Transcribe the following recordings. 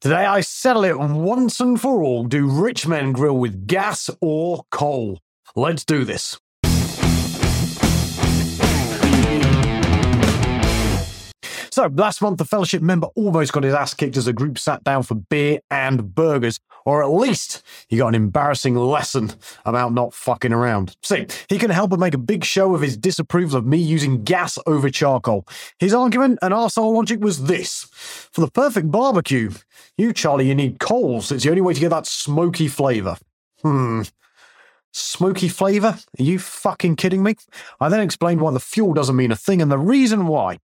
Today I settle it once and for all. Do rich men grill with gas or coal? Let's do this. So, last month, the Fellowship member almost got his ass kicked as the group sat down for beer and burgers, or at least he got an embarrassing lesson about not fucking around. See, he can help but make a big show of his disapproval of me using gas over charcoal. His argument and arsehole logic was this For the perfect barbecue, you, Charlie, you need coals. It's the only way to get that smoky flavour. Hmm. Smoky flavour? Are you fucking kidding me? I then explained why the fuel doesn't mean a thing and the reason why.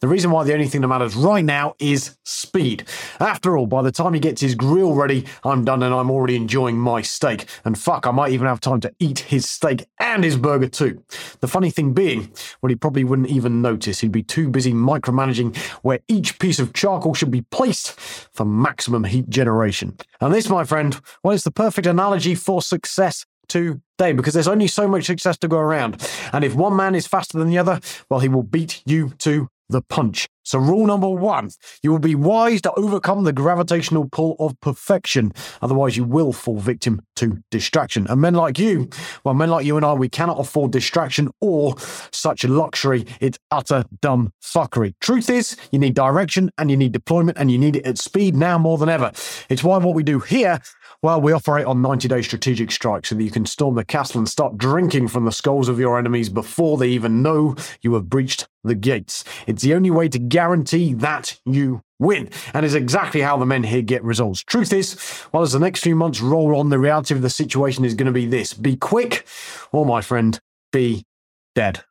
The reason why the only thing that matters right now is speed. After all, by the time he gets his grill ready, I'm done and I'm already enjoying my steak. And fuck, I might even have time to eat his steak and his burger too. The funny thing being, well, he probably wouldn't even notice. He'd be too busy micromanaging where each piece of charcoal should be placed for maximum heat generation. And this, my friend, well, it's the perfect analogy for success today because there's only so much success to go around. And if one man is faster than the other, well, he will beat you to the punch. So, rule number one you will be wise to overcome the gravitational pull of perfection. Otherwise, you will fall victim to distraction. And men like you, well, men like you and I, we cannot afford distraction or such luxury. It's utter dumb fuckery. Truth is, you need direction and you need deployment and you need it at speed now more than ever. It's why what we do here well, we operate on 90 day strategic strikes so that you can storm the castle and start drinking from the skulls of your enemies before they even know you have breached the gates. It's the only way to guarantee that you win, and is exactly how the men here get results. Truth is, well, as the next few months roll on, the reality of the situation is going to be this be quick, or, my friend, be dead.